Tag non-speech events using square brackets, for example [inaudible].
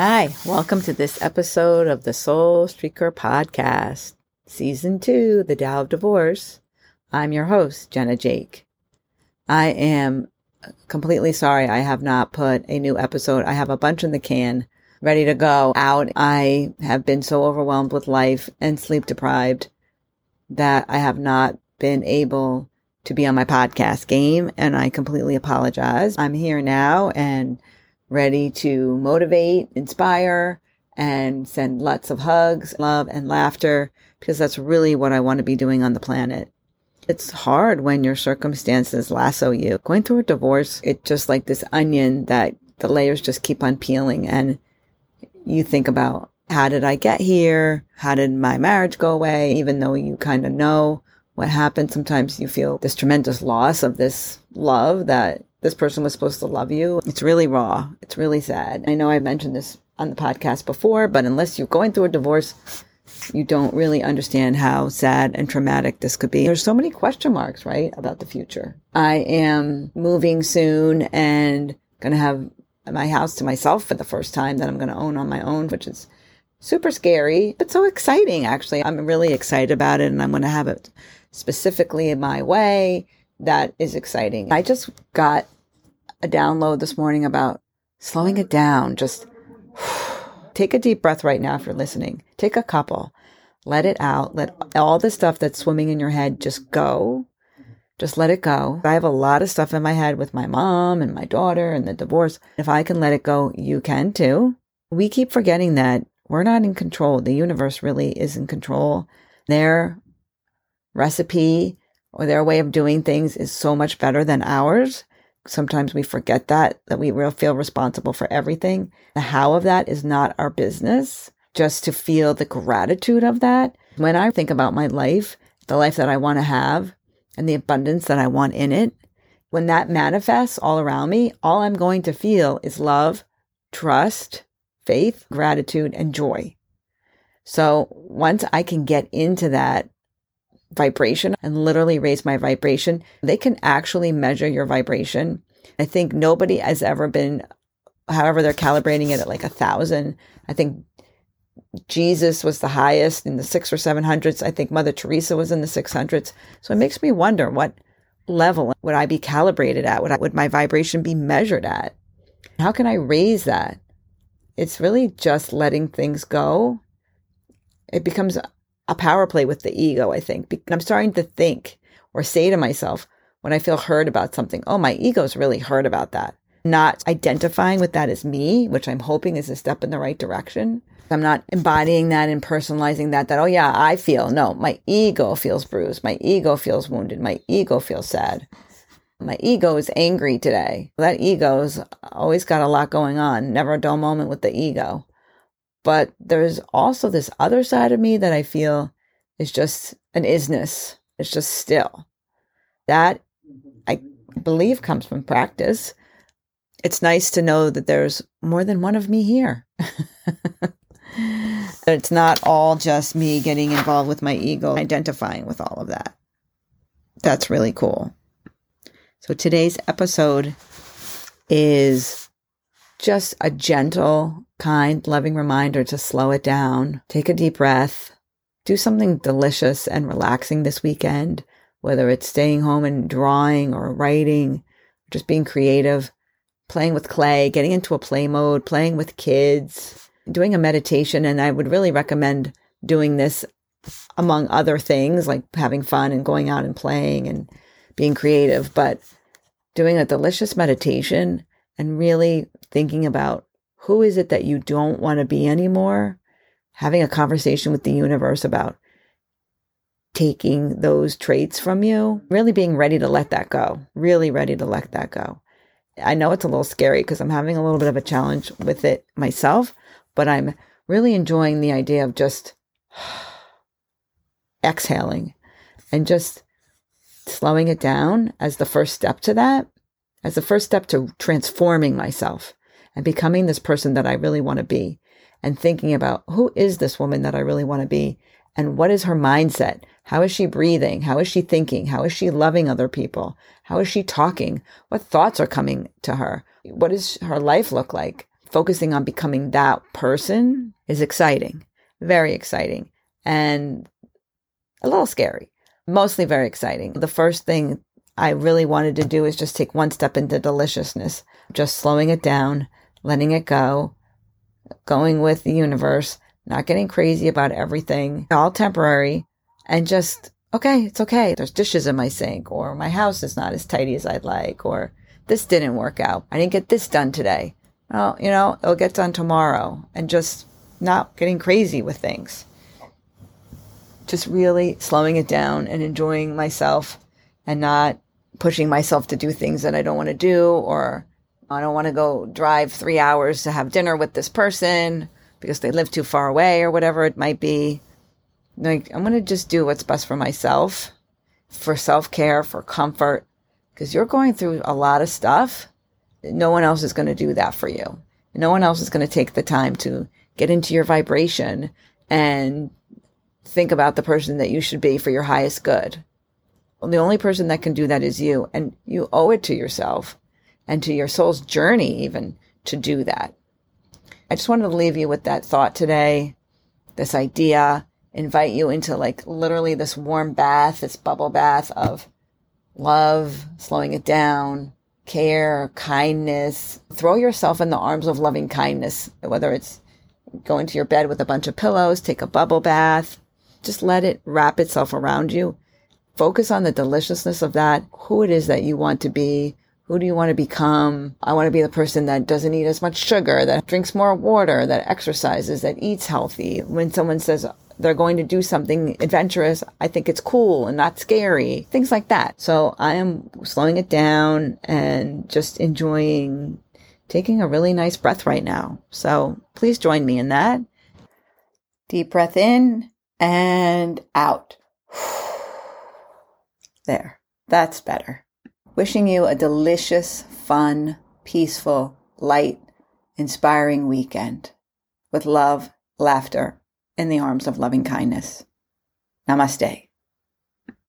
Hi, welcome to this episode of the Soul Streaker Podcast, Season 2, The Tao of Divorce. I'm your host, Jenna Jake. I am completely sorry I have not put a new episode. I have a bunch in the can ready to go out. I have been so overwhelmed with life and sleep deprived that I have not been able to be on my podcast game and I completely apologize. I'm here now and ready to motivate, inspire, and send lots of hugs, love, and laughter because that's really what I want to be doing on the planet. It's hard when your circumstances lasso you. Going through a divorce, it's just like this onion that the layers just keep on peeling and you think about how did I get here? How did my marriage go away? Even though you kind of know what happened, sometimes you feel this tremendous loss of this love that this person was supposed to love you. It's really raw. It's really sad. I know I mentioned this on the podcast before, but unless you're going through a divorce, you don't really understand how sad and traumatic this could be. There's so many question marks, right, about the future. I am moving soon and going to have my house to myself for the first time that I'm going to own on my own, which is super scary, but so exciting, actually. I'm really excited about it and I'm going to have it specifically in my way that is exciting. I just got a download this morning about slowing it down. Just [sighs] take a deep breath right now if you're listening. Take a couple. Let it out. Let all the stuff that's swimming in your head just go. Just let it go. I have a lot of stuff in my head with my mom and my daughter and the divorce. If I can let it go, you can too. We keep forgetting that we're not in control. The universe really is in control. Their recipe or their way of doing things is so much better than ours. Sometimes we forget that, that we feel responsible for everything. The how of that is not our business. Just to feel the gratitude of that. When I think about my life, the life that I want to have and the abundance that I want in it, when that manifests all around me, all I'm going to feel is love, trust, faith, gratitude, and joy. So once I can get into that vibration and literally raise my vibration. They can actually measure your vibration. I think nobody has ever been, however, they're calibrating it at like a thousand. I think Jesus was the highest in the six or seven hundreds. I think Mother Teresa was in the six hundreds. So it makes me wonder what level would I be calibrated at? Would, I, would my vibration be measured at? How can I raise that? It's really just letting things go. It becomes a power play with the ego, I think. I'm starting to think or say to myself when I feel hurt about something, oh, my ego's really hurt about that. Not identifying with that as me, which I'm hoping is a step in the right direction. I'm not embodying that and personalizing that, that, oh, yeah, I feel. No, my ego feels bruised. My ego feels wounded. My ego feels sad. My ego is angry today. That ego's always got a lot going on. Never a dull moment with the ego. But there's also this other side of me that I feel is just an isness. It's just still. That I believe comes from practice. It's nice to know that there's more than one of me here. [laughs] it's not all just me getting involved with my ego, identifying with all of that. That's really cool. So today's episode is just a gentle kind, loving reminder to slow it down, take a deep breath, do something delicious and relaxing this weekend, whether it's staying home and drawing or writing, just being creative, playing with clay, getting into a play mode, playing with kids, doing a meditation. And I would really recommend doing this among other things like having fun and going out and playing and being creative, but doing a delicious meditation and really thinking about who is it that you don't want to be anymore? Having a conversation with the universe about taking those traits from you, really being ready to let that go, really ready to let that go. I know it's a little scary because I'm having a little bit of a challenge with it myself, but I'm really enjoying the idea of just [sighs] exhaling and just slowing it down as the first step to that, as the first step to transforming myself and becoming this person that I really want to be and thinking about who is this woman that I really want to be and what is her mindset? How is she breathing? How is she thinking? How is she loving other people? How is she talking? What thoughts are coming to her? What does her life look like? focusing on becoming that person is exciting, very exciting, and a little scary, mostly very exciting. The first thing I really wanted to do is just take one step into deliciousness, just slowing it down, letting it go, going with the universe, not getting crazy about everything, all temporary, and just, okay, it's okay. There's dishes in my sink, or my house is not as tidy as I'd like, or this didn't work out. I didn't get this done today. Well, you know, it'll get done tomorrow, and just not getting crazy with things. Just really slowing it down and enjoying myself and not pushing myself to do things that I don't want to do or I don't want to go drive three hours to have dinner with this person because they live too far away or whatever it might be. Like, I'm going to just do what's best for myself, for self care, for comfort, because you're going through a lot of stuff. No one else is going to do that for you. No one else is going to take the time to get into your vibration and think about the person that you should be for your highest good. The only person that can do that is you, and you owe it to yourself and to your soul's journey, even to do that. I just wanted to leave you with that thought today, this idea, invite you into like literally this warm bath, this bubble bath of love, slowing it down, care, kindness. Throw yourself in the arms of loving kindness, whether it's go into your bed with a bunch of pillows, take a bubble bath, just let it wrap itself around you. Focus on the deliciousness of that, who it is that you want to be, who do you want to become? I want to be the person that doesn't eat as much sugar, that drinks more water, that exercises, that eats healthy. When someone says they're going to do something adventurous, I think it's cool and not scary. Things like that. So I am slowing it down and just enjoying taking a really nice breath right now. So please join me in that. Deep breath in and out. [sighs] There. That's better. Wishing you a delicious, fun, peaceful, light, inspiring weekend with love, laughter, in the arms of loving kindness. Namaste.